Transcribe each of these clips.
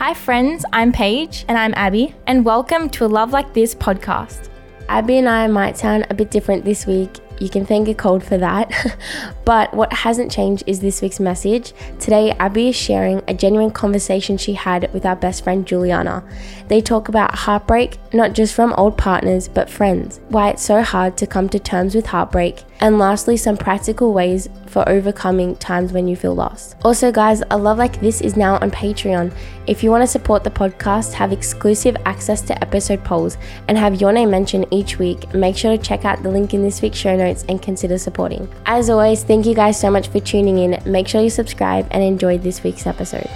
Hi, friends, I'm Paige. And I'm Abi. And welcome to a Love Like This podcast. Abi and I might sound a bit different this week. You can thank a cold for that. but what hasn't changed is this week's message. Today, Abi is sharing a genuine conversation she had with our best friend Juliana. They talk about heartbreak, not just from old partners, but friends, why it's so hard to come to terms with heartbreak, and lastly, some practical ways for overcoming times when you feel lost. Also, guys, a love like this is now on Patreon. If you want to support the podcast, have exclusive access to episode polls, and have your name mentioned each week, make sure to check out the link in this week's show notes and consider supporting. As always, thank you guys so much for tuning in. Make sure you subscribe and enjoy this week's episode.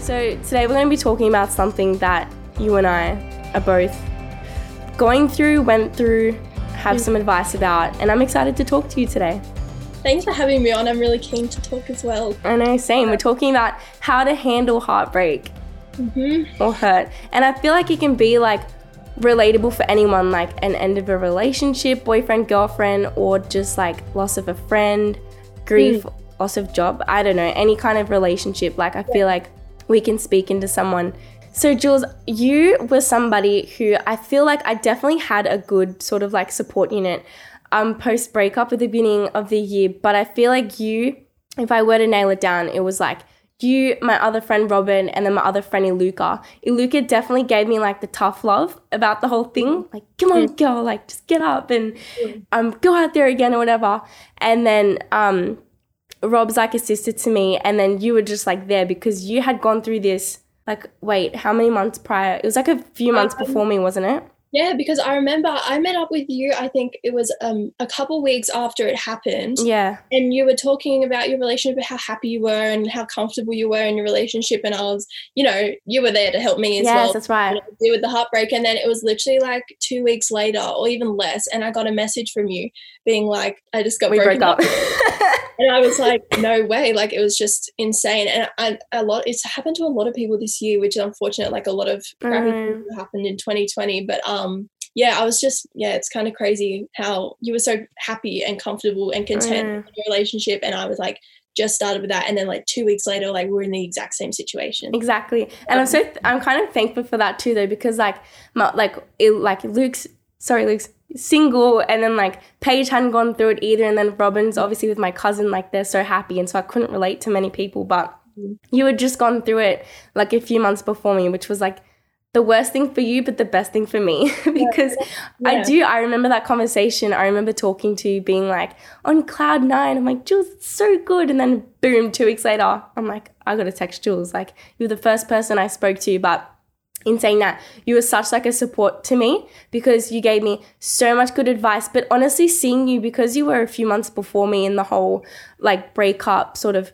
So, today we're going to be talking about something that you and I are both going through, went through, have some advice about, and I'm excited to talk to you today. Thanks for having me on. I'm really keen to talk as well. I know, same. We're talking about how to handle heartbreak Mm-hmm. or hurt. And I feel like it can be like relatable for anyone, like an end of a relationship, boyfriend, girlfriend, or just like loss of a friend, grief, loss of job. I don't know, any kind of relationship. Like, I feel like we can speak into someone. So, Jules, you were somebody who I feel like I definitely had a good sort of like support unit um, post breakup at the beginning of the year. But I feel like you, if I were to nail it down, it was like you, my other friend Robin, and then my other friend Iluka. Iluka definitely gave me like the tough love about the whole thing. Like, come on, girl, like just get up and um go out there again or whatever. And then um Rob's like a sister to me, and then you were just like there because you had gone through this. Like, wait, how many months prior? It was like a few months before me, wasn't it? Yeah, because I remember I met up with you. I think it was um a couple weeks after it happened, Yeah. and you were talking about your relationship, how happy you were, and how comfortable you were in your relationship. And I was, you know, you were there to help me as yes, well. that's right. deal with the heartbreak and then it was literally like two weeks later or even less and i got a message from you being like i just got We broken broke up. and i was like no way like it was just insane and I, a lot it's happened to a lot of people this year which is unfortunate like a lot of crappy Mm. happened in 2020 but um yeah i was just yeah it's kind of crazy how you were so happy and comfortable and content Mm. in your relationship and i was like just started with that and then like two weeks later like we're in the exact same situation Exactly, and I'm so th- I'm kind of thankful for that too, though, because like my, like it, like Luke's sorry Luke's single, and then like Paige hadn't gone through it either, and then Robin's obviously with my cousin, like they're so happy, and so I couldn't relate to many people, but mm. you had just gone through it like a few months before me, which was like the worst thing for you, but the best thing for me because I Yeah. do. I remember that conversation. I remember talking to you, being like on cloud nine. I'm like, Jules, it's so good. And then boom, two weeks later, I'm like, I got to text Jules. Like, you're the first person I spoke to, but in saying that, you were such like a support to me because you gave me so much good advice. But honestly, seeing you because you were a few months before me in the whole like breakup sort of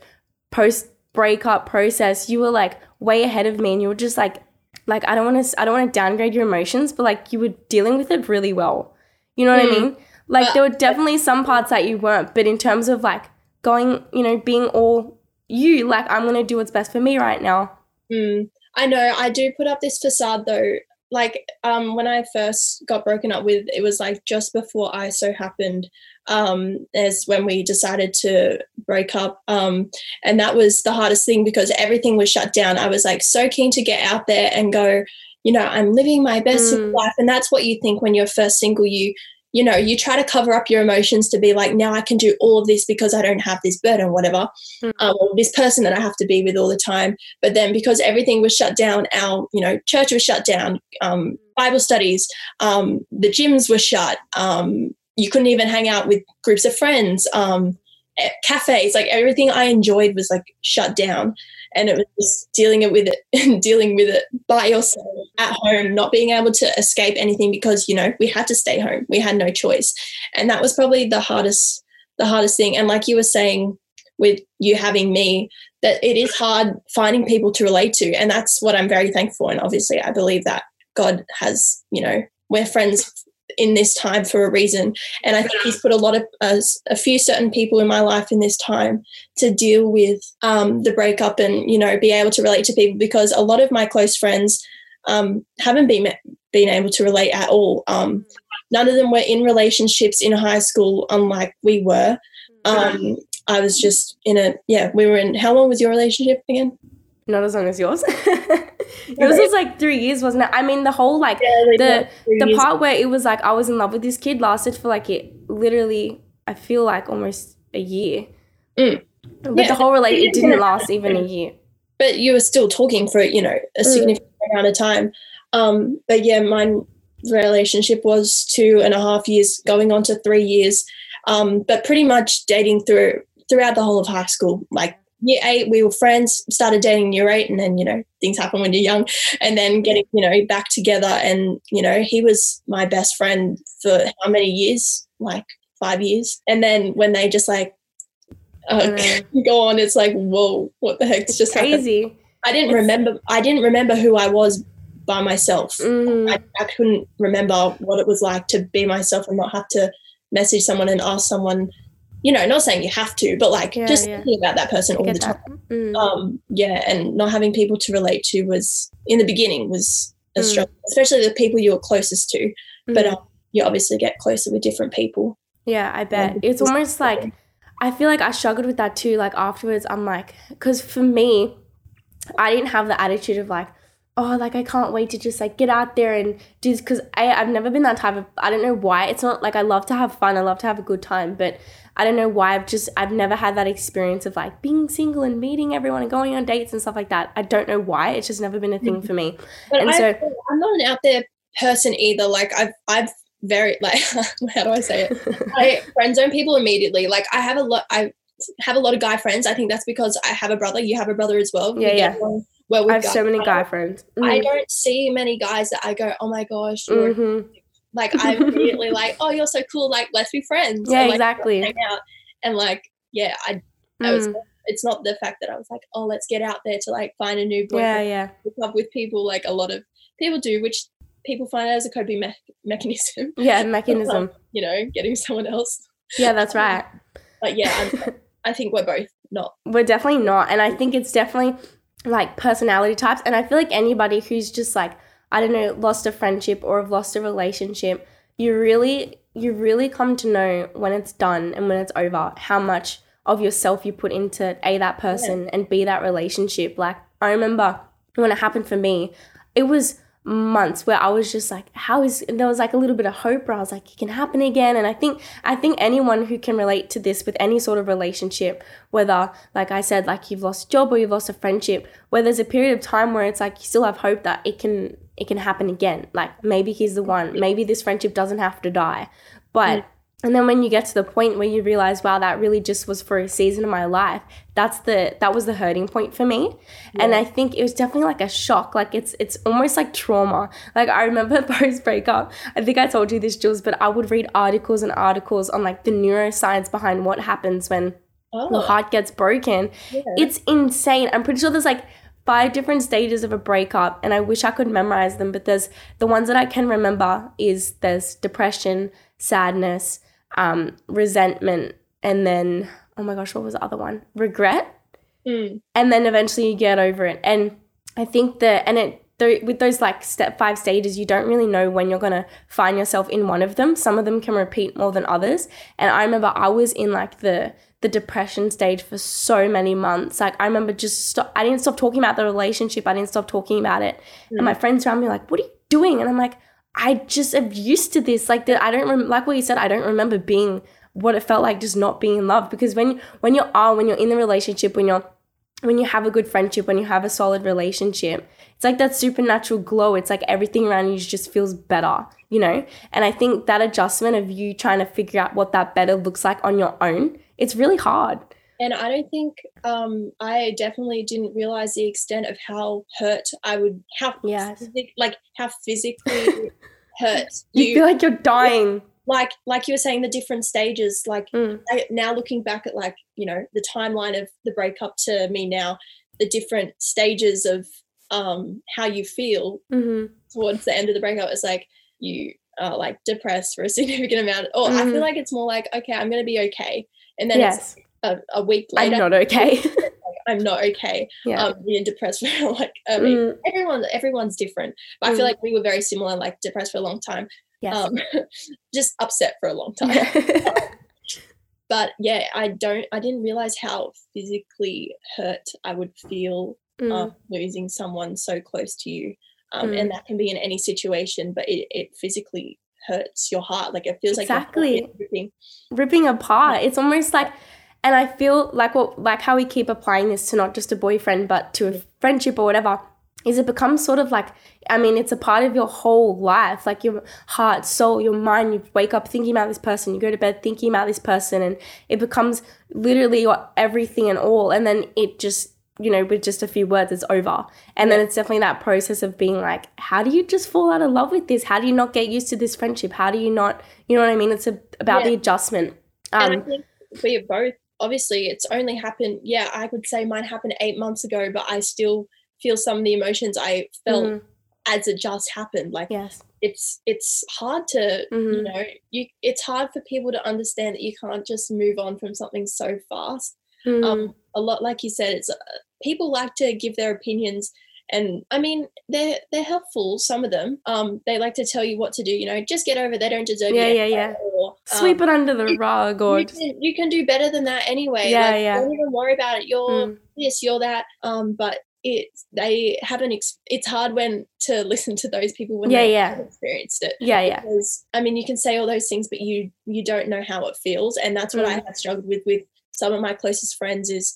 post breakup process, you were like way ahead of me, and you were just like, like I don't want to, I don't want to downgrade your emotions, but like you were dealing with it really well. You know what I mean? Like But- there were definitely some parts that you weren't, but in terms of like going, you know, being all you, like I'm gonna do what's best for me right now. Mm, I know. I do put up this facade though. Like um, when I first got broken up with, it was like just before ISO happened. Um, is when we decided to break up. Um, and that was the hardest thing because everything was shut down. I was like so keen to get out there and go. You know, I'm living my best Mm. life, and that's what you think when you're first single. You you know, you try to cover up your emotions to be like, now I can do all of this because I don't have this burden, whatever, Mm. um, or this person that I have to be with all the time. But then because everything was shut down, our, you know, church was shut down, um, Bible studies, um, the gyms were shut. Um, you couldn't even hang out with groups of friends. Um, eh, cafes, like everything I enjoyed was like shut down. And it was just dealing it with it, and dealing with it by yourself at home, not being able to escape anything because you know we had to stay home. We had no choice, and that was probably the hardest, the hardest thing. And like you were saying, with you having me, that it is hard finding people to relate to, and that's what I'm very thankful. And obviously, I believe that God has, you know, we're friends in this time for a reason. And I think he's put a lot of uh, a few certain people in my life in this time to deal with um, the breakup and you know be able to relate to people because a lot of my close friends um, haven't been been able to relate at all. Um, none of them were in relationships in high school, unlike we were. Um, I was just in a yeah. We were in. How long was your relationship again? Not as long as yours. yours was like three years, wasn't it? I mean, the whole like Yeah, the the part where it was like I was in love with this kid lasted for like it literally. I feel like almost a year. Mm. But Yeah. the whole relate it didn't last even a year. but you were still talking for you know a Mm. significant amount of time. Um, but yeah, my relationship was two and a half years, going on to three years. Um, but pretty much dating through throughout the whole of high school. Like year eight, we were friends. Started dating in year eight, and then you know things happen when you're young. And then getting you know back together, and you know he was my best friend for how many years? Like five years. And then when they just like uh, Mm. go on, it's like whoa, what the heck? It's just happened? crazy. I didn't It's- remember. I didn't remember who I was by myself. Mhm. I, I couldn't remember what it was like to be myself and not have to message someone and ask someone. You know, not saying you have to, but like Yeah, just yeah. thinking about that person all the time. Mm. Um, yeah, and not having people to relate to was in the beginning was a Mm. struggle, especially the people you were closest to. But Mm. um, you obviously get closer with different people. Yeah, I bet. It's- almost like I feel like I struggled with that too. Like afterwards, I'm like, because for me, I didn't have the attitude of like, oh, like I can't wait to just like get out there and do this. Because I've never been that type of. I don't know why. It's not like I love to have fun. I love to have a good time, but I don't know why. I've just I've never had that experience of like being single and meeting everyone and going on dates and stuff like that. I don't know why. It's just never been a thing for me. But And I, so- I'm not an out there person either. Like I've I've very like how do I say it? I friend zone people immediately. Like I have a lot. I have a lot of guy friends. I think that's because I have a brother. You have a brother as well. Yeah, We yeah. Well, I have guys. so many guy friends. I don't see many guys that I go, oh my gosh, you're hmm like I'm immediately like, oh, you're so cool. Like let's be friends. Yeah, And, like, exactly. Hang out and like yeah, I. I was. Mm. It's not the fact that I was like, oh, let's get out there to like find a new boyfriend Yeah, yeah. up with people like a lot of people do, which people find as a coping me- mechanism. Yeah, mechanism. You know, getting someone else. Yeah, that's right. But yeah, I'm, I think we're both not. We're definitely not. And I think it's definitely like personality types. And I feel like anybody who's just like, I don't know, lost a friendship or have lost a relationship, you really, you really come to know when it's done and when it's over how much of yourself you put into A, that person and B, that relationship. Like, I remember when it happened for me, it was months where I was just like, how is there was like a little bit of hope where I was like, it can happen again. And I think I think anyone who can relate to this with any sort of relationship, whether like I said, like you've lost a job or you've lost a friendship, where there's a period of time where it's like you still have hope that it can it can happen again. Like maybe he's the one, maybe this friendship doesn't have to die. But mm. and then when you get to the point where you realize, wow, that really just was for a season of my life, that's the that was the hurting point for me. And I think it was definitely like a shock. Like it's it's almost like trauma. Like I remember post breakup, I think I told you this, Jules, but I would read articles and articles on like the neuroscience behind what happens when the Oh, heart gets broken. yeah. It's insane. I'm pretty sure there's like five different stages of a breakup, and I wish I could memorize them. But there's the ones that I can remember is there's depression, sadness, um, resentment, and then oh my gosh, what was the other one? Regret, Mm. and then eventually you get over it. And I think that and it th- with those like step five stages, you don't really know when you're gonna find yourself in one of them. Some of them can repeat more than others. And I remember I was in like the the depression stage for so many months. Like I remember just stop, I didn't stop talking about the relationship. I didn't stop talking about it. And mm. my friends around me were like, "What are you doing?" And I'm like, "I just am used to this. Like that. I don't rem- like what you said. I don't remember being what it felt like just not being in love because when when you are when you're in the relationship when you're when you have a good friendship, when you have a solid relationship, it's like that supernatural glow. It's like everything around you just feels better, you know? And I think that adjustment of you trying to figure out what that better looks like on your own, it's really hard. And I don't think um, I definitely didn't realize the extent of how hurt I would, how Yes. physic- like how physically hurt You, feel like you're dying. like like you were saying the different stages like Mm. I, now looking back at like you know the timeline of the breakup to me now the different stages of um how you feel hmm towards the end of the breakup is like you are like depressed for a significant amount or i Mhm. feel like it's more like okay i'm gonna be okay and then Yes. it's a, a week later. I'm not okay. i'm not okay yeah. um being depressed for like i mean Mm, everyone everyone's different but i feel Mm. like we were very similar like depressed for a long time yes. um just upset for a long time but yeah, I don't. I didn't realize how physically hurt I would feel Mm. um, losing someone so close to you, um, Mm. and that can be in any situation. But it, it physically hurts your heart. Like it feels like Exactly. ripping. ripping apart. It's almost like, and I feel like what like how we keep applying this to not just a boyfriend but to a friendship or whatever. Is it becomes sort of like I mean it's a part of your whole life, like your heart, soul, your mind. You wake up thinking about this person, you go to bed thinking about this person, and it becomes literally your everything and all. And then it just you know with just a few words it's over. And then it's definitely that process of being like how do you just fall out of love with this? How do you not get used to this friendship? How do you not you know what i mean? It's a, about the Yeah. adjustment. And I um think we are both obviously it's only happened. Yeah, I would say mine happened eight months ago, but I still feel some of the emotions I felt mhm, as it just happened. Like yes. it's it's hard to you Mhm. know you it's hard for people to understand that you can't just move on from something so fast. Mm, um a lot like you said it's uh, people like to give their opinions and i mean they're they're helpful some of them um they like to tell you what to do you know just get over it, they don't deserve Yeah, yeah, yeah. or, sweep um, it under the rug or you can, you can do better than that anyway Yeah, like, yeah. don't even worry about it you're Mm. this you're that um but it's they haven't ex- it's hard when to listen to those people when Yeah, they yeah. haven't experienced it yeah yeah because I mean you can say all those things but you you don't know how it feels and that's what I Mm. have struggled with with some of my closest friends is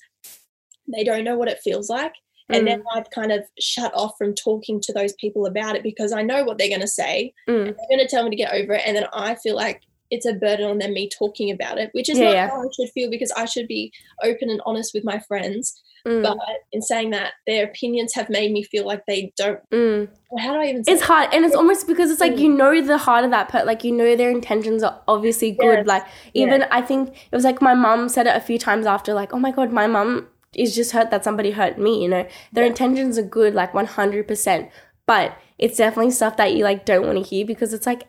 they don't know what it feels like and then I've kind of shut off from talking to those people about it because I know what they're going to say Mm. they're going to tell me to get over it and then I feel like it's a burden on them me talking about it which is Yeah, not yeah. how I should feel because I should be open and honest with my friends Mm, but in saying that their opinions have made me feel like they don't mm. how do I even say it's hard and it's almost because it's like Mm. you know the heart of that person like you know their intentions are obviously good Yes, like even i think it was like my mum said it a few times after like oh my god my mum is just hurt that somebody hurt me you know their Yeah. intentions are good like 100% but it's definitely stuff that you like don't want to hear because it's like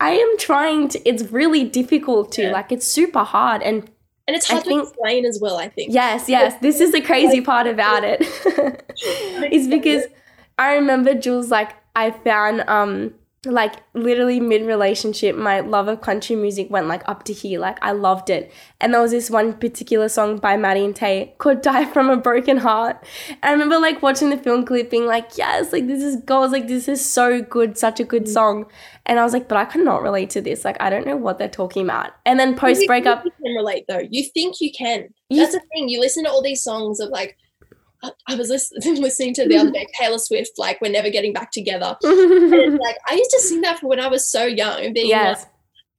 i am trying to it's really difficult to Yeah. like it's super hard and and it's I hard to think- explain as well I think Yes, yes. This is the crazy part about it. is because I remember Jules like I found um like literally mid relationship my love of country music went like up to here like I loved it and there was this one particular song by Maddie and Tae called Die from a Broken Heart and I remember like watching the film clip being like yes like this is goals like this is so good such a good mm. song and I was like but I cannot relate to this like I don't know what they're talking about and then post breakup You can relate though. You think you can. You- That's the thing. You listen to all these songs of like. I- was listening, listening to the other day Taylor Swift, like "We're Never Getting Back Together." And like I used to sing that for when I was so young, being yes like,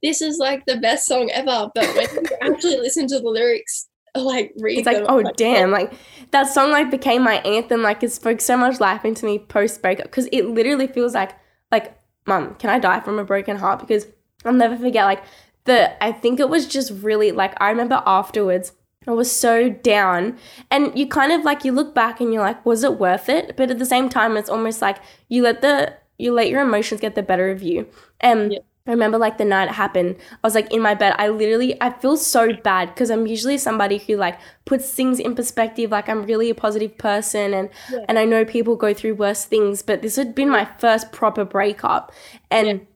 "This is like the best song ever." But when you actually listen to the lyrics, like read it's like them, oh I'm damn oh. like that song like became my anthem like it spoke so much life into me post breakup because it literally feels like like mum can i die from a broken heart because i'll never forget like the i think it was just really like i remember afterwards i was so down and you kind of like you look back and you're like was it worth it but at the same time it's almost like you let the you let your emotions get the better of you and Yeah. I remember like the night it happened, I was like in my bed. I literally, I feel so bad because I'm usually somebody who like puts things in perspective. Like I'm really a positive person and, Yeah. and I know people go through worse things, but this had been my first proper breakup. And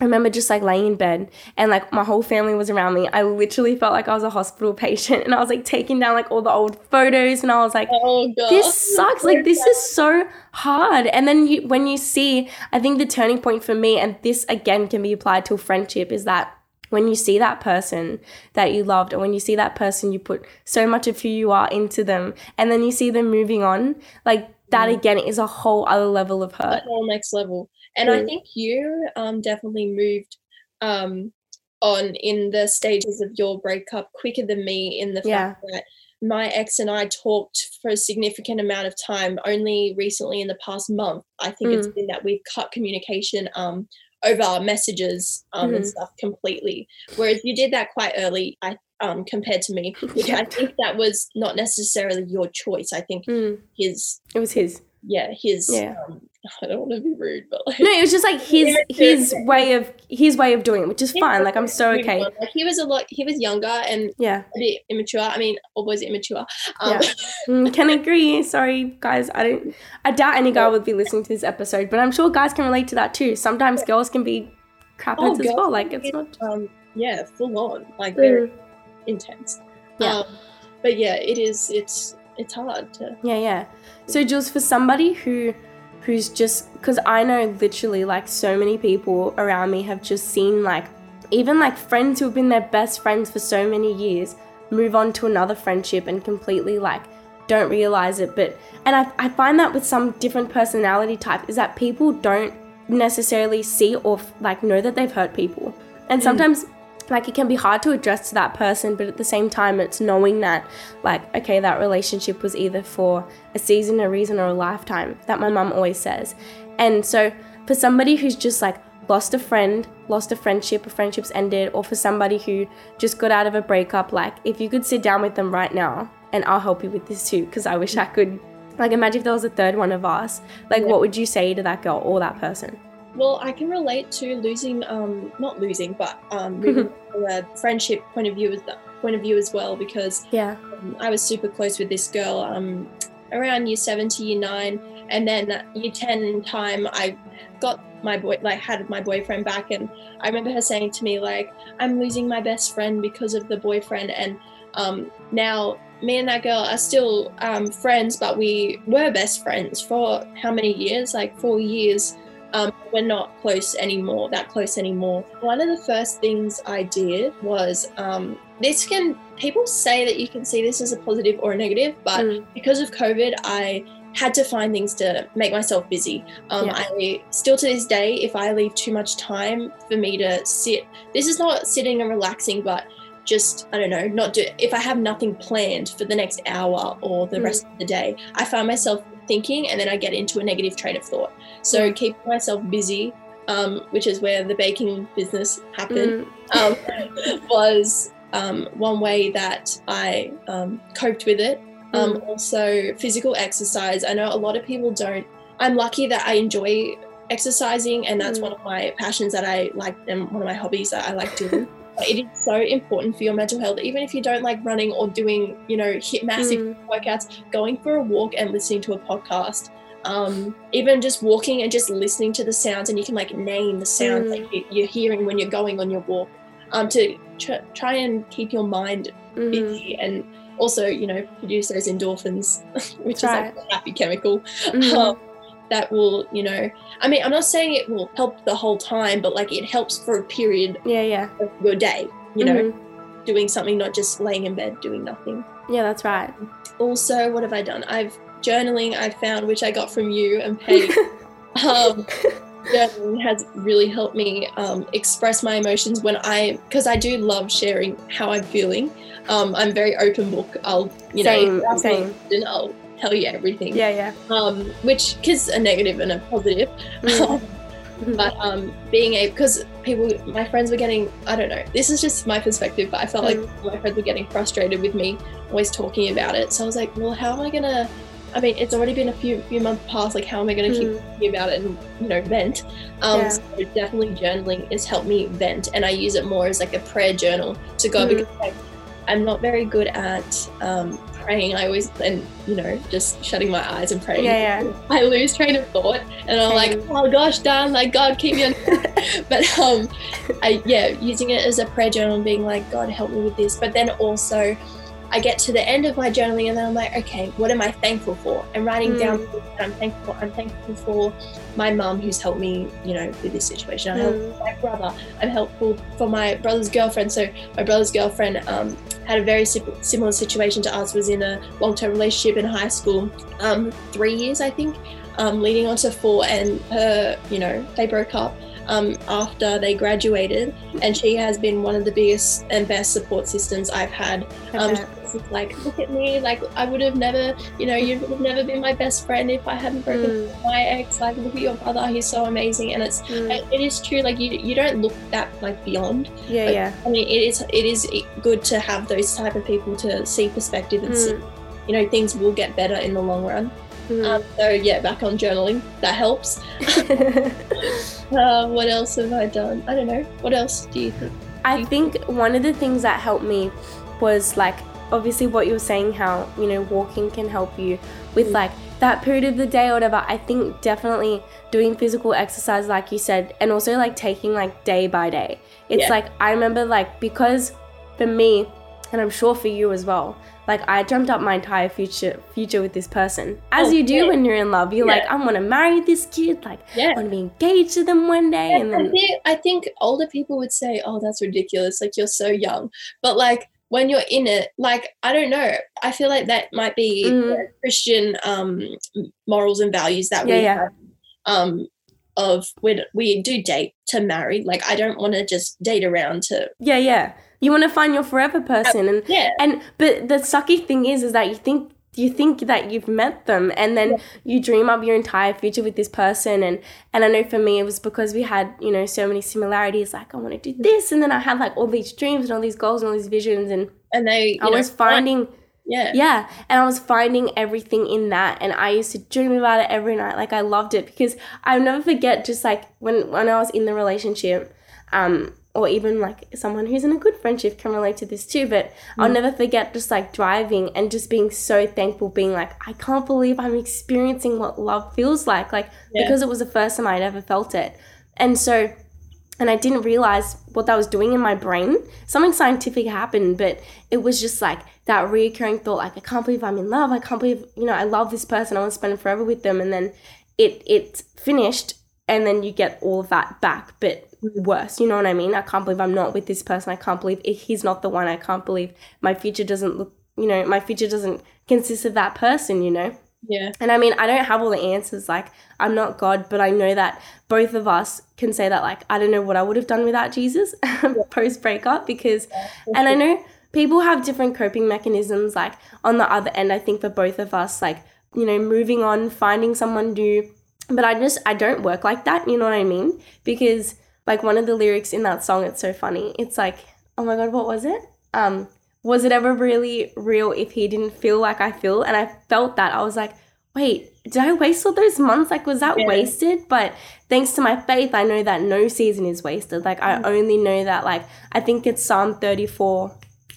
I remember just like laying in bed and like my whole family was around me. I literally felt like I was a hospital patient and I was like taking down like all the old photos and I was like, Oh god, this sucks. Like this is so hard. And then you when you see i think the turning point for me and this again can be applied to a friendship is that when you see that person that you loved or when you see that person you put so much of who you are into them and then you see them moving on like that mm. again is a whole other level of hurt. Whole next level. And I Mm. think you um, definitely moved um, on in the stages of your breakup quicker than me in the Yeah. fact that my ex and I talked for a significant amount of time only recently in the past month. I think it's been that we've cut communication um, over our messages um, and Mhm. stuff completely. Whereas you did that quite early, I um, compared to me, which Yeah. I think that was not necessarily your choice. I think Mm, his it was his yeah his Yeah. um, I don't want to be rude, but like no it was just like his his way of his way of doing it which is fine like i'm so okay. Like he was a lot. He was younger and yeah a bit immature. I mean, all boys immature. Um, Yeah. Mm, can agree. Sorry, guys. I don't. I doubt any guy would be listening to this episode, but I'm sure guys can relate to that too. Sometimes girls can be crapheads as well. Like it's not. um, yeah, full on. Like very. Mm, intense. Yeah. Um, but yeah, it is. It's it's hard to. Yeah, yeah. So Jules, for somebody who who's just because I know literally like so many people around me have just seen like even like friends who have been their best friends for so many years move on to another friendship and completely like don't realize it. But and I, I find that with some different personality type is that people don't necessarily see or like know that they've hurt people. And mm. sometimes like it can be hard to address to that person but at the same time it's knowing that like okay that relationship was either for a season a reason or a lifetime that my mum always says. And so for somebody who's just like lost a friend lost a friendship a friendships ended or for somebody who just got out of a breakup like if you could sit down with them right now and i'll help you with this too because i wish i could. Like imagine if there was a third one of us like Yeah. what would you say to that girl or that person Well, I can relate to losing, um, not losing, but um, moving from a friendship point of view as point of view as well because yeah um, I was super close with this girl um, around year seven to year nine, and then year ten time I got my boy like had my boyfriend back, and I remember her saying to me like I'm losing my best friend because of the boyfriend, and um, now me and that girl are still um, friends, but we were best friends for how many years? Like four years. Um, we're not close anymore, that close anymore. One of the first things I did was um, this can, people say that you can see this as a positive or a negative, but Mm. because of COVID, I had to find things to make myself busy. Um, Yeah. I still to this day, if I leave too much time for me to sit, this is not sitting and relaxing, but just I don't know, not do. If I have nothing planned for the next hour or the Mm. rest of the day, I find myself thinking, and then I get into a negative train of thought. So Mm. keeping myself busy, um, which is where the baking business happened Mm. um, was um, one way that I um, coped with it. Um, Also, physical exercise. I know a lot of people don't. I'm lucky that I enjoy exercising, and that's Mm. one of my passions that I like, and one of my hobbies that I like doing. It is so important for your mental health, even if you don't like running or doing, you know, HIIT massive Mm. workouts. Going for a walk and listening to a podcast. Um, even just walking and just listening to the sounds, and you can like name the sounds Mm. that you- you're hearing when you're going on your walk um, to tr- try and keep your mind Mhm. busy and also, you know, produce those endorphins, which Right. is like a happy chemical Mhm. um, that will, you know, I mean, I'm not saying it will help the whole time, but like it helps for a period yeah yeah of your day, you know, Mhm. doing something, not just laying in bed doing nothing. yeah that's right Also, what have I done? I've journaling, I found, which I got from you and Paige. um, journaling has really helped me um, express my emotions when I, because I do love sharing how I'm feeling. Um, I'm very open book. I'll, you know, Same, if you ask me a same. I'll tell you everything. yeah yeah Um, which is a negative and a positive. Mm. but um, being a because people, my friends were getting, I don't know. This is just my perspective, but I felt like Mm. my friends were getting frustrated with me always talking about it. So I was like, well, how am I gonna? I mean, it's already been a few few months past. Like, how am I gonna keep Mm. talking about it and you know vent? Um, Yeah. so definitely journaling has helped me vent, and I use it more as like a prayer journal to go Mm. because like, I'm not very good at um, praying. I always and you know just shutting my eyes and praying. Yeah, yeah. I lose train of thought, and I'm like, oh gosh, darn, like God, keep me on. but um, I yeah, using it as a prayer journal and being like, God, help me with this. But then also, I get to the end of my journaling, and then I'm like, okay, what am I thankful for? And writing down Mm. things that I'm thankful. For. I'm thankful for my mum who's helped me, you know, with this situation. I'm helpful Mm. for my brother. I'm helpful for my brother's girlfriend. So my brother's girlfriend um, had a very similar situation to us. Was in a long-term relationship in high school, um, three years I think, um, leading on to four, and her, you know, they broke up. Um, after they graduated, and she has been one of the biggest and best support systems I've had um, like, look at me, like I would have never, you know, you would have never been my best friend if I hadn't broken Mm. with my ex. Like, look at your brother, he's so amazing, and it's Mm. it it is true. Like you, you don't look that like beyond. yeah yeah I mean, it is it is good to have those type of people to see perspective and see, Mm. you know, things will get better in the long run. Mm. Um, so yeah, back on journaling, that helps. Uh, what else have I done? I don't know. What else do you think? I think one of the things that helped me was like obviously what you were saying how you know walking can help you with Mm. like that period of the day or whatever. I think definitely doing physical exercise like you said and also like taking like day by day. It's Yeah. like I remember like because for me and I'm sure for you as well. Like I dreamt up my entire future future with this person, as Oh, you do yeah. when you're in love. You're like, Yeah. I want to marry this kid. Like, Yeah. I want to be engaged to them one day, and I then think, I think older people would say, "Oh, that's ridiculous! Like you're so young." But like when you're in it, like I don't know, I feel like that might be the Christian um, morals and values that Yeah, we yeah. have. Um, of when we do date to marry, like I don't want to just date around to yeah, yeah. You want to find your forever person, and yeah. and but the sucky thing is, is that you think you think that you've met them, and then you dream up your entire future with this person, and and I know for me it was because we had you know so many similarities. Like I want to do this, and then I had like all these dreams and all these goals and all these visions, and And they, I know, was finding. yeah, Yeah, and I was finding everything in that, and I used to dream about it every night. Like I loved it because I'll never forget. Just like when when I was in the relationship, um, or even like someone who's in a good friendship can relate to this too. But I'll mm. never forget just like driving and just being so thankful, being like, I can't believe I'm experiencing what love feels like, like Yeah. because it was the first time I'd ever felt it, and so and I didn't realize what that was doing in my brain. Something scientific happened, but it was just like that reoccurring thought, like I can't believe I'm in love. I can't believe you know I love this person. I want to spend forever with them, and then it it finished, and then you get all of that back, but worse. You know what I mean? I can't believe I'm not with this person. I can't believe he's not the one. I can't believe my future doesn't look. You know, my future doesn't consist of that person. You know. yeah, And I mean, I don't have all the answers. Like, I'm not God, but I know that both of us can say that, like, I don't know what I would have done without Jesus post breakup because, and I know people have different coping mechanisms. Like, on the other end, I think for both of us, like, you know, moving on, finding someone new. But I just, I don't work like that. You know what I mean? Because, like, one of the lyrics in that song, it's so funny. It's like, oh my God, what was it? Um, was it ever really real if he didn't feel like I feel? And I felt that. I was like, wait, did I waste all those months? Like, was that Yeah. wasted? But thanks to my faith, I know that no season is wasted. Like, I only know that, like, I think it's Psalm 34,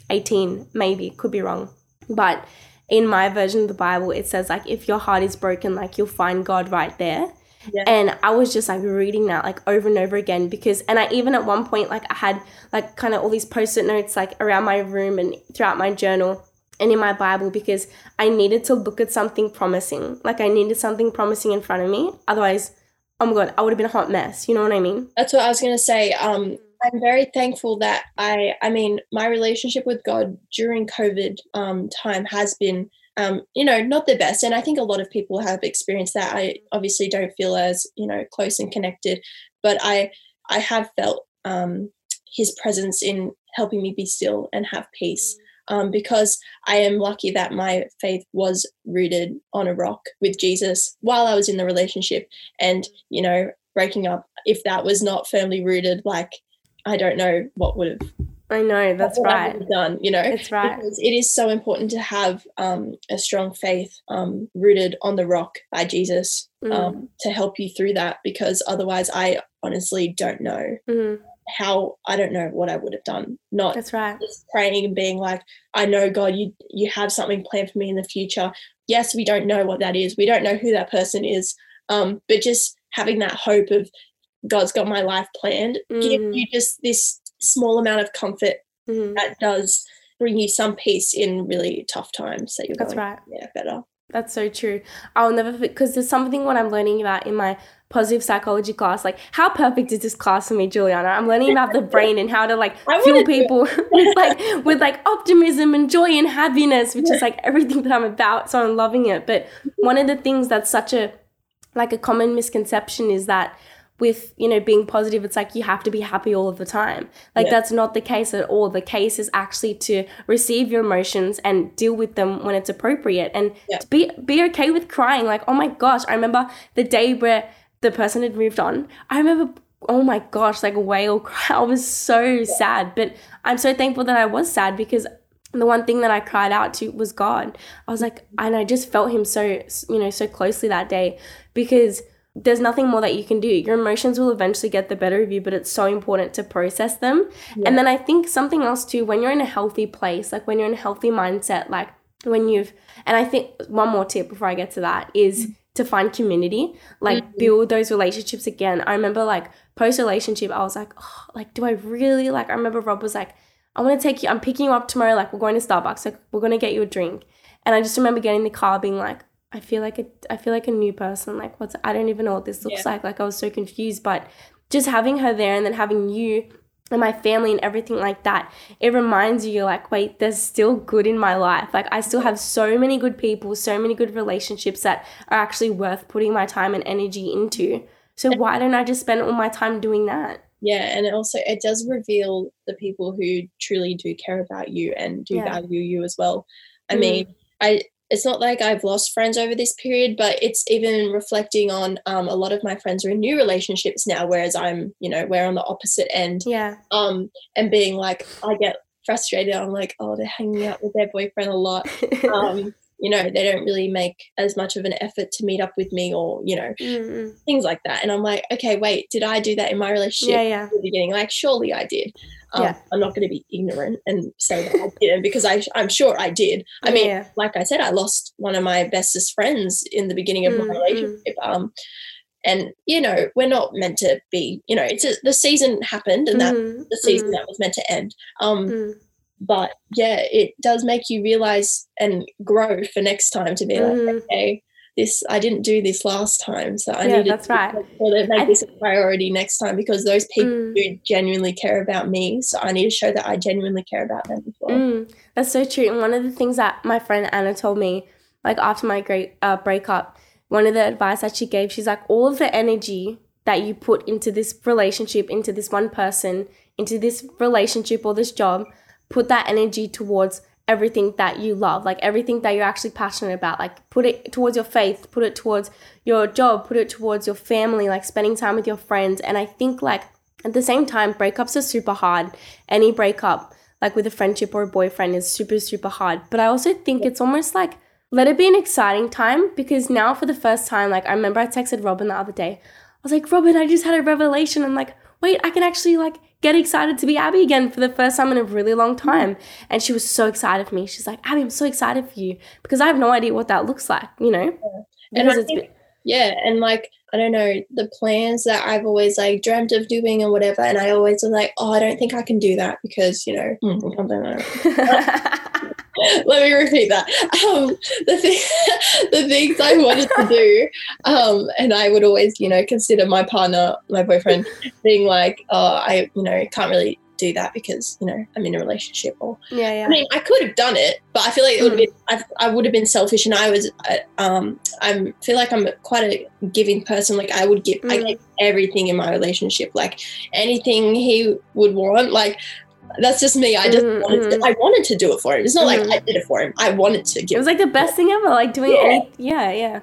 18, maybe, could be wrong. But in my version of the Bible, it says, like, if your heart is broken, like, you'll find God right there. Yeah. And I was just like reading that like over and over again because, and I even at one point, like, I had like kind of all these post it notes like around my room and throughout my journal and in my Bible because I needed to look at something promising. Like, I needed something promising in front of me. Otherwise, oh my God, I would have been a hot mess. You know what I mean? that's what I was gonna say. Um, I'm very thankful that I, I mean, my relationship with God during COVID um, time has been, um, you know, not the best, and I think a lot of people have experienced that. I obviously don't feel as, you know, close and connected, but I, I have felt um, His presence in helping me be still and have peace. Um, because I am lucky that my faith was rooted on a rock with Jesus while I was in the relationship, and you know, breaking up if that was not firmly rooted like i don't know what would have I know, that's right. done you know It's right. because it is so important to have um, a strong faith um, rooted on the rock by jesus Mm. um, to help you through that because otherwise i honestly don't know Mhm. how i don't know what i would have done not That's right. just praying and being like i know god you you have something planned for me in the future yes we don't know what that is we don't know who that person is um but just having that hope of god's got my life planned give Mm. you just this small amount of comfort Mhm. that does bring you some peace in really tough times that you're That's going right. yeah better That's so true. I'll never because there's something what I'm learning about in my positive psychology class. Like, how perfect is this class for me, Juliana? I'm learning about the brain and how to like fuel wanna do it. people with like with like optimism and joy and happiness, which is like everything that I'm about. So I'm loving it. But one of the things that's such a like a common misconception is that with you know being positive it's like you have to be happy all of the time. Like Yeah. that's not the case at all. The case is actually to receive your emotions and deal with them when it's appropriate. And Yeah. to be be okay with crying. Like oh my gosh i remember the day where the person had moved on. I remember oh my gosh like wail cry. I was so sad. But i'm so thankful that i was sad because the one thing that I cried out to was God. I was mm-hmm. like, and I just felt Him so, you know, so closely that day because there's nothing more that you can do. Your emotions will eventually get the better of you, but it's so important to process them. And then I think something else too, when you're in a healthy place, like when you're in a healthy mindset, like when you've, and I think one more tip before I get to that is mm. to find community, like mm-hmm. build those relationships again. I remember like post relationship, I was like, oh, like, do I really like? I remember Rob was like, I want to take you. I'm picking you up tomorrow. Like we're going to Starbucks. Like we're gonna get you a drink. And I just remember getting the car, being like, I feel like a, I feel like a new person. Like what's I don't even know what this looks Yeah. like. Like I was so confused. But just having her there and then having you and my family and everything like that, it reminds you, you're like, wait, there's still good in my life. Like, I still have so many good people, so many good relationships that are actually worth putting my time and energy into. So, why don't I just spend all my time doing that? Yeah, and it also it does reveal the people who truly do care about you and do Yeah. value you as well. I Mm. mean, I it's not like I've lost friends over this period, but it's even reflecting on um, a lot of my friends are in new relationships now, whereas I'm, you know, we're on the opposite end. Yeah. Um, and being like, I get frustrated. I'm like, oh, they're hanging out with their boyfriend a lot. Um, you know, they don't really make as much of an effort to meet up with me, or you know, Mm-mm. things like that. And I'm like, okay, wait, did I do that in my relationship? yeah, yeah. the beginning. Like, surely I did. Um, Yeah. I'm not going to be ignorant and say that I didn't because I, I'm sure I did. I mean, Yeah. like I said, I lost one of my bestest friends in the beginning of Mm, my relationship. Um, and you know, we're not meant to be. You know, it's a, the season happened, and that Mhm, the season mhm, that was meant to end. Um, mm. But yeah, it does make you realize and grow for next time to be like, Mhm. okay, this I didn't do this last time, so I Yeah, need to right. make sure make this a priority next time because those people Mm. do genuinely care about me. So I need to show that I genuinely care about them as well. Mm, that's so true. And one of the things that my friend Anna told me, like after my great uh, breakup, one of the advice that she gave, she's like, all of the energy that you put into this relationship, into this one person, into this relationship or this job, put that energy towards everything that you love, like everything that you're actually passionate about. Like put it towards your faith, put it towards your job, put it towards your family, like spending time with your friends. And I think like at the same time, breakups are super hard. Any breakup, like with a friendship or a boyfriend, is super, super hard. But I also think it's almost like let it be an exciting time because now for the first time, like I remember I texted Robin the other day. I was like, Robin, I just had a revelation. I'm like, wait, I can actually like get excited to be Abi again for the first time in a really long time. And she was so excited for me. She's like, Abi, I'm so excited for you because I have no idea what that looks like, you know? And I think- been- Yeah, and like I don't know the plans that I've always like dreamt of doing and whatever, and I always was like, oh, I don't think I can do that because you know something like that. Let me repeat that. Um, the thing, the things I wanted to do, um, and I would always, you know, consider my partner, my boyfriend, being like, oh, I, you know, can't really do that because you know I'm in a relationship or yeah, yeah. I mean, I could have done it, but I feel like it would have been. I, I would have been selfish, and I was. uh, Um, I feel like I'm quite a giving person. Like I would give. I Mm. gave everything in my relationship. Like anything he would want. Like that's just me. I just Mhm, wanted. To, mhm. I wanted to do it for him. It's not like I did it for him. I wanted to give. It was like the best thing ever, like doing Yeah. any yeah, yeah.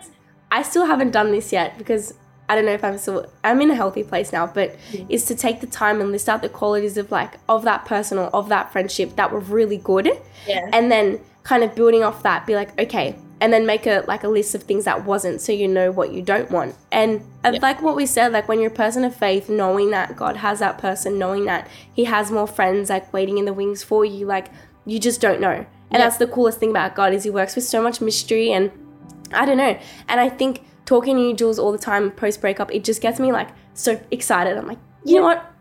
I still haven't done this yet because I don't know if I'm still I'm in a healthy place now, but Mm. is to take the time and list out the qualities of like of that person or of that friendship that were really good yeah. and then kind of building off that be like, okay, and then make a like a list of things that wasn't so you know what you don't want. And uh, Yeah. like what we said, like when you're a person of faith, knowing that God has that person, knowing that he has more friends like waiting in the wings for you, like you just don't know. And Yeah. that's the coolest thing about God is he works with so much mystery and I don't know. And I think talking to you, Jules, all the time post breakup, it just gets me like so excited. I'm like, you know what?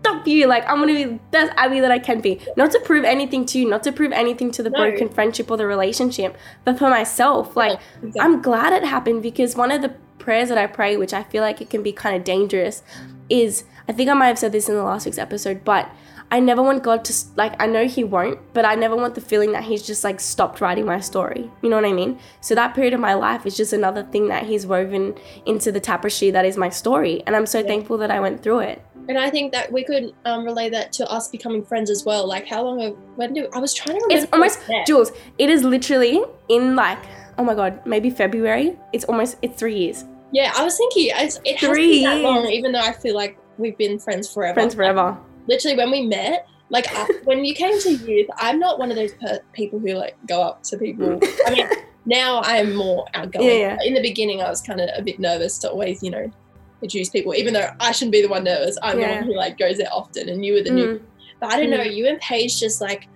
Stop you. Like, I'm gonna be the best Abi that I can be. Not to prove anything to you, not to prove anything to the No. broken friendship or the relationship, but for myself. Like, exactly. I'm glad it happened because one of the prayers that I pray, which I feel like it can be kind of dangerous, is I think I might have said this in the last week's episode, but I never want God to, like, I know He won't, but I never want the feeling that He's just, like, stopped writing my story. You know what I mean? So that period of my life is just another thing that He's woven into the tapestry that is my story. And I'm so thankful that I went through it. And I think that we could um, relay that to us becoming friends as well. Like how long? Have, when do I was trying to remember? It's almost. Jules, it is literally in, like, oh my God, maybe February. It's almost, it's three years. Yeah, I was thinking it's, it Three been that long, years. even though I feel like we've been friends forever. Friends forever. Literally when we met like I- when you came to youth i'm not one of those per- people who like go up to people i mean now i'm more outgoing Yeah, yeah. in the beginning i was kind of a bit nervous to always you know introduce people even though i shouldn't be the one nervous i'm Yeah. the one who like goes there often and you were the new Mm. but i don't know Mm. you and paige just like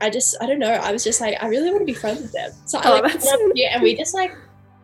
i just i don't know i was just like i really want to be friends with them so Oh, i like that's- up and we just like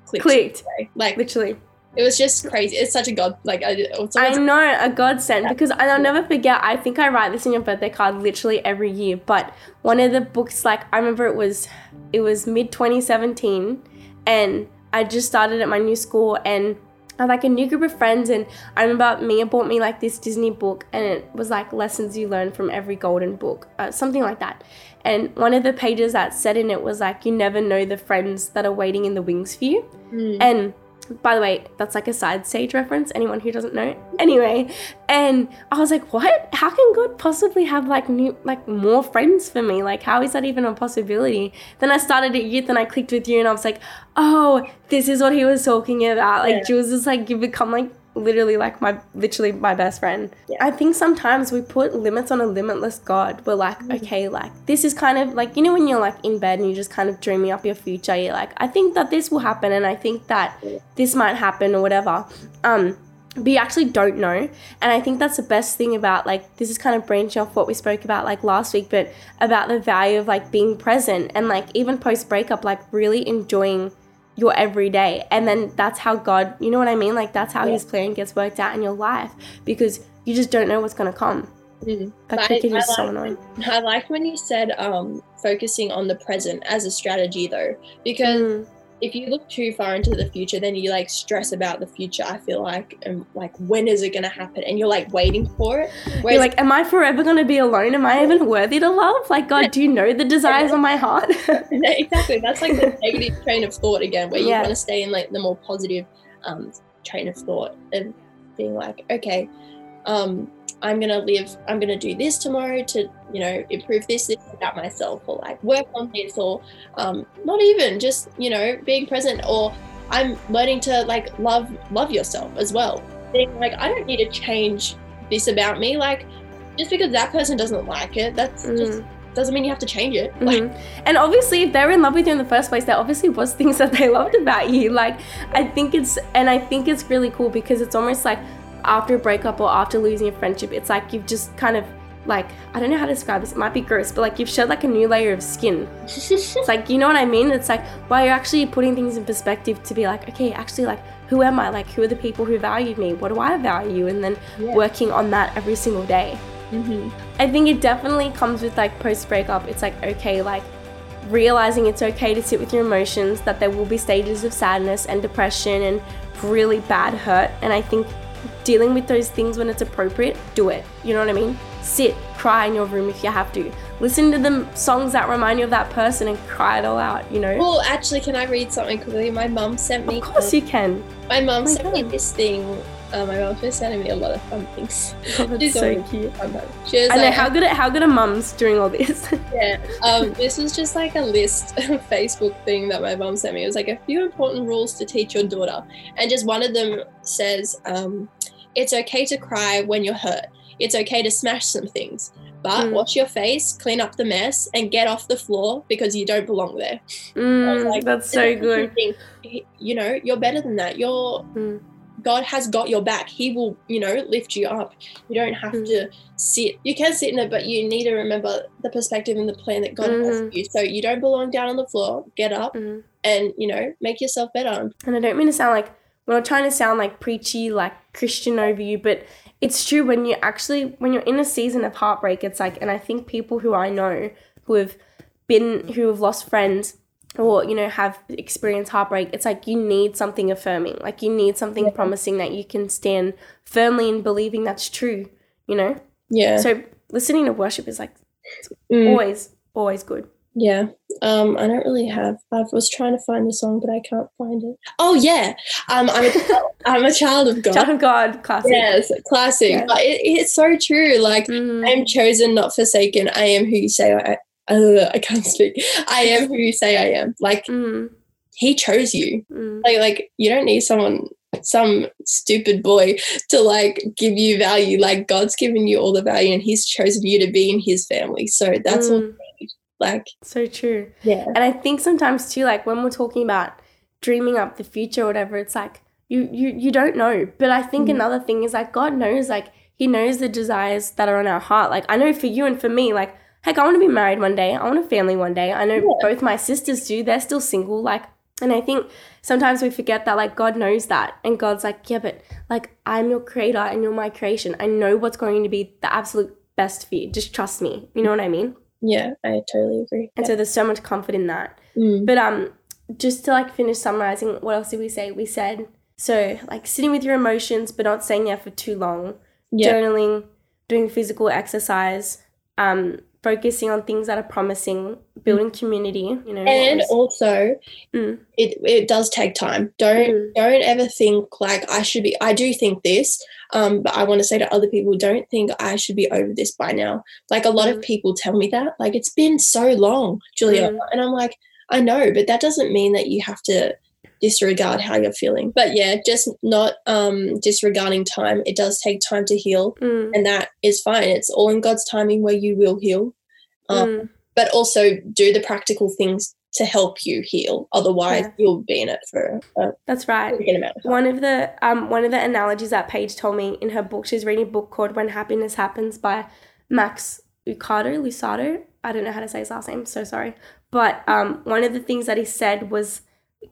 clicked, Clicked. like Literally. It was just crazy. It's such a god like I, I know a godsend because and I'll never forget. I think I write this in your birthday card literally every year. But one of the books, like I remember, it was it was mid 2017, and I just started at my new school, and I had like a new group of friends, and I remember Mia bought me like this Disney book, and it was like lessons you learn from every golden book, uh, something like that. And one of the pages that said in it was like, you never know the friends that are waiting in the wings for you. Mm. And by the way, that's like a side stage reference, anyone who doesn't know. Anyway, and I was like, what? How can God possibly have like new like more friends for me? Like how is that even a possibility? Then I started at youth and I clicked with you and I was like, oh, this is what he was talking about. Like Yeah. Jules is like you become like literally like my literally my best friend. Yeah. I think sometimes we put limits on a limitless God. We're like, okay, like this is kind of like you know when you're like in bed and you're just kind of dreaming up your future. You're like, I think that this will happen, and I think that this might happen or whatever. Um, but you actually don't know, and I think that's the best thing about like this is kind of branching off what we spoke about like last week, but about the value of like being present and like even post breakup, like really enjoying your everyday. And then that's how god you know what i mean? Like that's how Yeah. his plan gets worked out in your life because you just don't know what's going to come Mm. cricket I- is I so like- annoying. I liked when you said um, focusing on the present as a strategy, though, because Mm, if you look too far into the future, then you like stress about the future. I feel like, and like, when is it gonna happen? And you're like waiting for it. Whereas, you're like am i forever going to be alone am i even worthy to love like god do you know the desires on my heart exactly, that's like the negative train of thought again, where you Yeah. want to stay in like the more positive um, train of thought and being like, okay, um, I'm gonna live, I'm gonna do this tomorrow to, you know, improve this, this about myself, or like work on this, or um, not even just, you know, being present, or I'm learning to like love love yourself as well. Being like, I don't need to change this about me, like. Just because that person doesn't like it, that's just Mm, doesn't mean you have to change it. Like, mhm. and obviously if they're in love with you in the first place there obviously was things that they loved about you like i think it's and i think it's really cool because it's almost like after a breakup or after losing a friendship it's like you've just kind of like i don't know how to describe this it might be gross but like you've shed like a new layer of skin It's like, you know what I mean? It's like, while you're actually putting things in perspective to be like, okay, actually, like, who am I? Like, who are the people who value me? What do I value? And then Yeah. working on that every single day. Mhm. I think it definitely comes with like post breakup. It's like, okay, like, realizing it's okay to sit with your emotions, that there will be stages of sadness and depression and really bad hurt. And I think dealing with those things when it's appropriate, do it. You know what I mean? Sit, cry in your room if you have to. Listen to the songs that remind you of that person and cry it all out, you know? Well, actually, can I read something quickly? My mum sent me. Of course you can. My mum sent me this thing. Uh, my mum's been sending me a lot of fun things. Oh, that's She's so cute. fun. She was I know how good are, how good are mums doing all this? yeah. Um, this was just like a list, Facebook thing that my mum sent me. It was like a few important rules to teach your daughter, and just one of them says, um, "It's okay to cry when you're hurt. It's okay to smash some things." But Mm. wash your face, clean up the mess, and get off the floor because you don't belong there. Mm, like, that's so good. Think, You know, you're better than that. You're Mm. God has got your back. He will, you know, lift you up. You don't have Mm. to sit. You can sit in it, but you need to remember the perspective and the plan that God has Mhm. for you. So you don't belong down on the floor. Get up Mm. and, you know, make yourself better. And I don't mean to sound like we're not trying to sound like preachy, like Christian over you, but it's true when you actually when you're in a season of heartbreak, it's like and I think people who I know who have been who have lost friends or you know have experienced heartbreak it's like you need something affirming. Like you need something promising that you can stand firmly in believing that's true you know? Yeah. so listening to worship is like Mm, always always good yeah. Um, I don't really have. I was trying to find the song, but I can't find it. Oh yeah. Um, I'm a, I'm a child of God. child of god classic Yes, classic. Yeah. But it, it's so true. Like Mm. I am chosen, not forsaken. I am who you say I. Uh, I can't speak. I am who you say I am. Like Mm, he chose you. mm. Like like you don't need someone, some stupid boy to like give you value. Like God's given you all the value, and He's chosen you to be in His family. So that's all. Mm, Like so true yeah, And I think sometimes too, like when we're talking about dreaming up the future or whatever, it's like you you you don't know. But I think Mhm. another thing is like God knows, like He knows the desires that are on our heart. Like I know for you and for me, like heck, I want to be married one day. I want a family one day. I know Yeah. both my sisters do. They're still single. Like And I think sometimes we forget that like God knows that. And God's like, yeah, but like I'm your creator and you're my creation. I know what's going to be the absolute best for you. Just trust me. You know what I mean? Yeah, I totally agree. And so there's so much comfort in that. Mm. But um just to like finish summarizing, what else did we say? We said so like sitting with your emotions but not staying there for too long. Yeah. Journaling, doing physical exercise, um, focusing on things that are promising, building community, you know. and also Mm. it, it does take time don't Mm. don't ever think like i should be i do think this um but i want to say to other people don't think i should be over this by now like a lot of Mm. people tell me that like it's been so long julia Mm. and i'm like i know but that doesn't mean that you have to disregard how you're feeling but yeah just not um disregarding time it does take time to heal Mm, and that is fine it's all in god's timing where you will heal um, mm, but also do the practical things to help you heal. Otherwise, Yeah. you'll be in it for a that's right. of. One of the um one of the analogies that Paige told me in her book, she's reading a book called When Happiness Happens by Max Lucado, Lucado. I don't know how to say his last name, so sorry. But um one of the things that he said was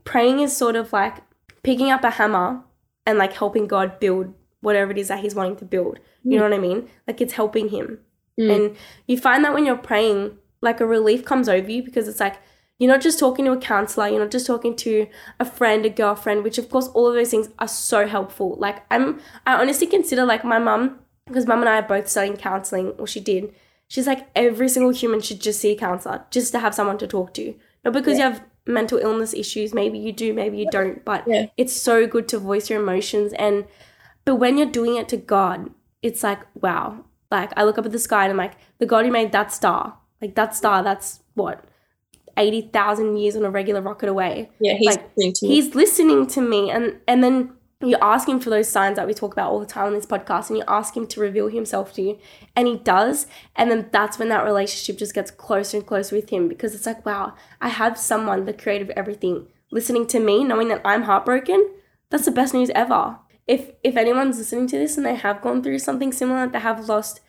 praying is sort of like picking up a hammer and like helping God build whatever it is that he's wanting to build. You know what I mean? Like it's helping him. Mm. And you find that when you're praying, like a relief comes over you because it's like you're not just talking to a counselor, you're not just talking to a friend, a girlfriend, which of course all of those things are so helpful. Like I'm I honestly consider like my mum, because mum and I are both studying counselling, or she did, she's like every single human should just see a counsellor, just to have someone to talk to. Not because you have mental illness issues, maybe you do, maybe you don't, but Yeah. it's so good to voice your emotions and but when you're doing it to God, it's like, wow. Like I look up at the sky and I'm like, the God who made that star, like that star, that's what, 80,000 years on a regular rocket away. yeah, he's like, listening to me. He's listening to me. And, and then you ask him for those signs that we talk about all the time on this podcast and you ask him to reveal himself to you. And he does. And then that's when that relationship just gets closer and closer with him because it's like, wow, I have someone, the creator of everything, listening to me, knowing that I'm heartbroken. That's the best news ever. If if anyone's listening to this and they have gone through something similar, they have lost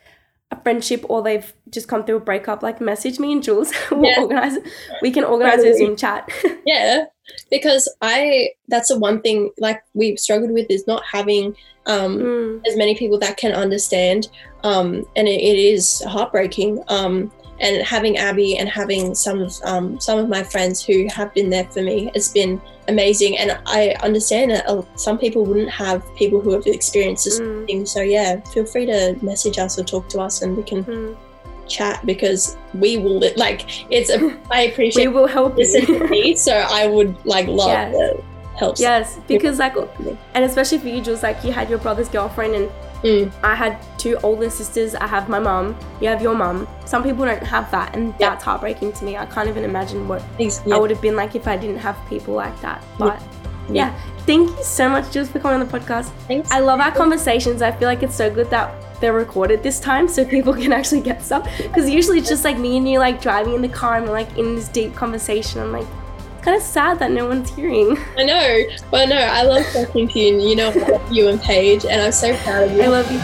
a friendship or they've just come through a breakup, like message me and Jules. we'll Yeah. organize we can organize a Totally. Zoom chat. yeah, because I that's the one thing like we've struggled with is not having um Mm, as many people that can understand um and it, it is heartbreaking um and having Abi and having some of um, some of my friends who have been there for me has been amazing. And I understand that some people wouldn't have people who have experienced this mm, thing. So yeah, feel free to message us or talk to us, and we can mm. chat because we will li- like it's. A, I We appreciate will help listen to you. me, so I would like love Yes. to help. yes, because like and especially for you, Jules, like you had your brother's girlfriend and Mm. I had two older sisters. I have my mum. You have your mum. Some people don't have that, and Yeah. that's heartbreaking to me. I can't even imagine what Thanks. I would have been like if I didn't have people like that. But Yeah. yeah, thank you so much, Jules, for coming on the podcast. Thanks. I love our conversations. I feel like it's so good that they're recorded this time so people can actually get stuff. Because usually it's just like me and you like driving in the car and we're like in this deep conversation. I'm like, kind of sad that no one's hearing. I know, but no, I love talking to you, and you know, I love you and Paige, and I'm so proud of you. I love you.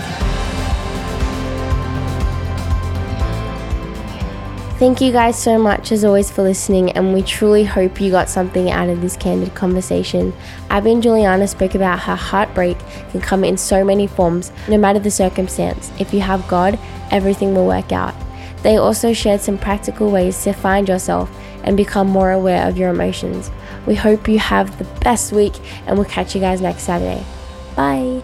Thank you guys so much as always for listening, and we truly hope you got something out of this candid conversation. Abi and Juliana spoke about how heartbreak can come in so many forms, no matter the circumstance. If you have God, everything will work out. They also shared some practical ways to find yourself and become more aware of your emotions. We hope you have the best week, and we'll catch you guys next Saturday. Bye.